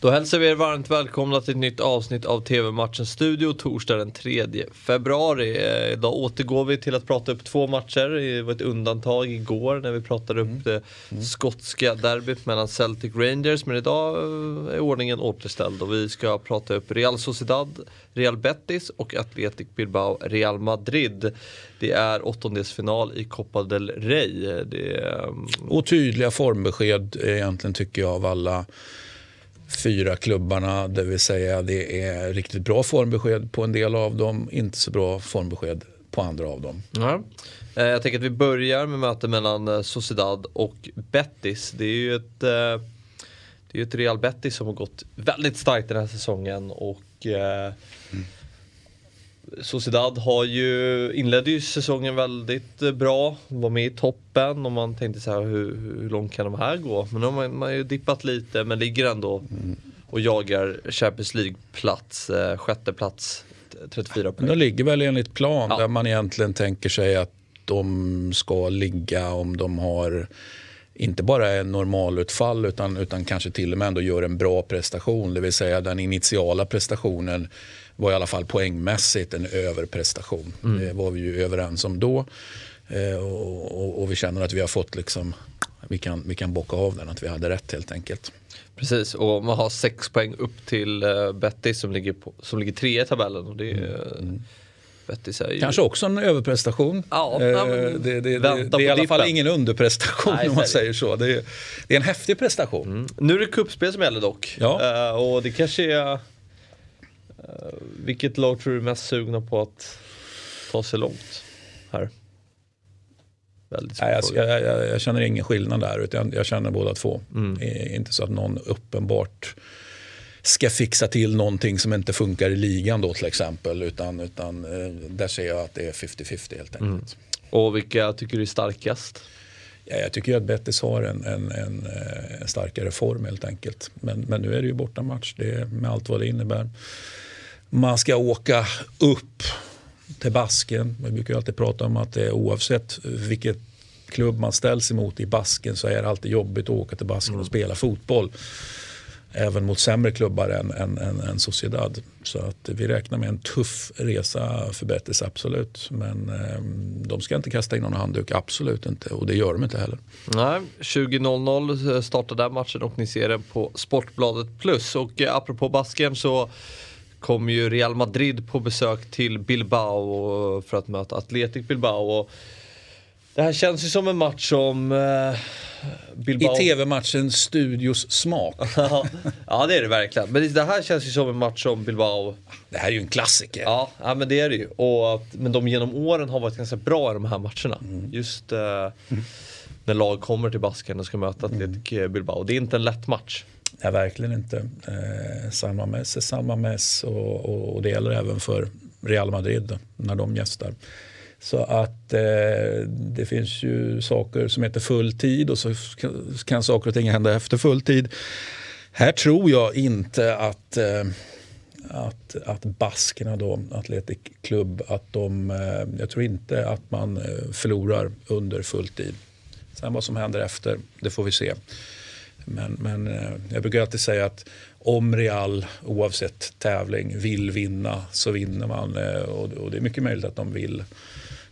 Då hälsar vi er varmt välkomna till ett nytt avsnitt av TV-matchen Studio torsdag den 3 februari. Eh, idag återgår vi till att prata upp två matcher. Det var ett undantag igår när vi pratade upp mm. det mm. skotska derbyt mellan Celtic Rangers. Men idag eh, är ordningen återställd och vi ska prata upp Real Sociedad, Real Betis och Athletic Bilbao, Real Madrid. Det är åttondelsfinal i Copa del Rey. Det är, um... Och tydliga formbesked egentligen tycker jag av alla fyra klubbarna. Det vill säga det är riktigt bra formbesked på en del av dem, inte så bra formbesked på andra av dem. Ja. Eh, jag tänker att vi börjar med mötet mellan eh, Sociedad och Betis. Det är ju ett, eh, det är ett Real Betis som har gått väldigt starkt den här säsongen och mm. Sociedad har ju, inledde ju säsongen väldigt eh, bra, var med i toppen och man tänkte så här hur, hur långt kan de här gå? Men nu har man, man har ju dippat lite men ligger ändå och jagar Champions League-plats, eh, sjätte plats, 34 poäng. De ligger väl enligt plan ja. där man egentligen tänker sig att de ska ligga om de har inte bara en normalutfall utan, utan kanske till och med ändå gör en bra prestation. Det vill säga den initiala prestationen var i alla fall poängmässigt en överprestation. Mm. Det var vi ju överens om då. Eh, och, och, och, vi känner att vi har fått liksom, vi kan, vi kan bocka av den, att vi hade rätt helt enkelt. Precis, och man har sex poäng upp till uh, Betty som ligger, på, som ligger trea i tabellen. Och det är, mm. Ju... Kanske också en överprestation. Ja, eh, det, det, det, det, är i alla fall ingen underprestation Nej, om man säger så. Det är, det är en häftig prestation. Mm. Nu är det kuppspel som gäller dock. Ja. Uh, och det kanske är Uh, vilket lag tror du är mest sugna på att ta sig långt här? Väldigt Nej, jag, jag, jag, jag, känner ingen skillnad där utan jag känner båda två. Mm. Inte så att någon uppenbart ska fixa till någonting som inte funkar i ligan då till exempel. Utan, utan eh, där ser jag att det är 50-50 helt enkelt. Mm. Och vilka tycker du är starkast? Ja, jag tycker att Bettis har en, en, en, eh, en, starkare form helt enkelt. Men, men nu är det ju bortamatch det, med allt vad det innebär man ska åka upp till basken. Vi brukar alltid prata om att det oavsett vilket klubb man ställs emot i basken så är det alltid jobbigt att åka till basken och mm. spela fotboll. Även mot sämre klubbar än, än, än, än Sociedad. Så att vi räknar med en tuff resa för Betis, absolut. Men eh, de ska inte kasta in någon handduk, absolut inte. Och det gör de inte heller. Nej, 20.00 startar den matchen och ni ser den på Sportbladet Plus. Och eh, apropå basken så kommer ju Real Madrid på besök till Bilbao eh, för att möta Athletic Bilbao. Och det här känns ju som en match som eh, Bilbao... I tv-matchen Studios smak. ja det är det verkligen. Men det här känns ju som en match som Bilbao... Det här är ju en klassiker. Ja, ja men det är det ju. Och men de genom åren har varit ganska bra i de här matcherna. Mm. Just eh, mm. när lag kommer till Basken och ska möta Atletic mm. Bilbao. Det är inte en lätt match. Nej, verkligen inte. Eh, San Mames är San Mames och, och, och, det gäller även för Real Madrid när de gästar. Så att eh, det finns ju saker som heter full tid och så kan, saker och ting hända efter full tid. Här tror jag inte att eh, att, att baskerna då, Atletic Club, att de, eh, jag tror inte att man eh, förlorar under full tid. Sen vad som händer efter, det får vi se. Men, men eh, jag brukar alltid säga att om Real, oavsett tävling, vill vinna så vinner man. Eh, och, det är mycket möjligt att de vill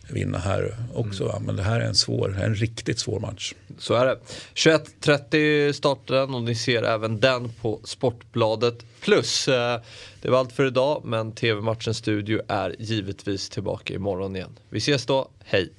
vinna här också. Mm. Men det här är en svår, en riktigt svår match. Så är det. 21.30 startar den och ni ser även den på Sportbladet Plus. Eh, det var allt för idag men TV-matchens studio är givetvis tillbaka imorgon igen. Vi ses då, hej!